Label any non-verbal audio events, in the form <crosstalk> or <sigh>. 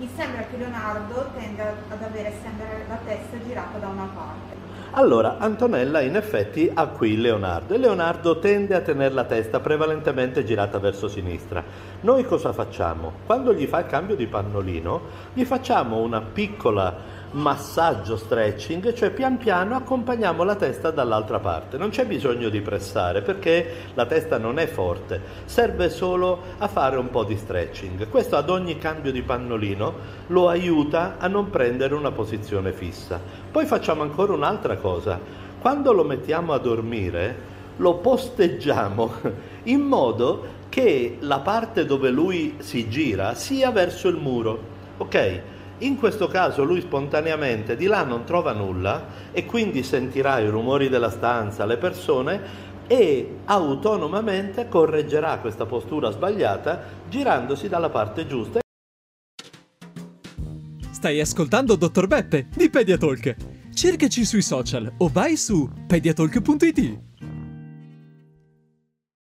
mi sembra che Leonardo tenda ad avere sempre la testa girata da una parte. Allora, Antonella in effetti ha qui Leonardo e Leonardo tende a tenere la testa prevalentemente girata verso sinistra. Noi cosa facciamo? Quando gli fa il cambio di pannolino, gli facciamo una piccola massaggio stretching, cioè pian piano accompagniamo la testa dall'altra parte. Non c'è bisogno di pressare perché la testa non è forte, serve solo a fare un po' di stretching. Questo ad ogni cambio di pannolino lo aiuta a non prendere una posizione fissa. Poi facciamo ancora un'altra cosa. Quando lo mettiamo a dormire, lo posteggiamo <laughs> in modo che la parte dove lui si gira sia verso il muro. Ok? In questo caso lui spontaneamente di là non trova nulla e quindi sentirà i rumori della stanza, le persone e autonomamente correggerà questa postura sbagliata girandosi dalla parte giusta. Stai ascoltando Dottor Beppe di Pediatalk. Cercaci sui social o vai su pediatalk.it.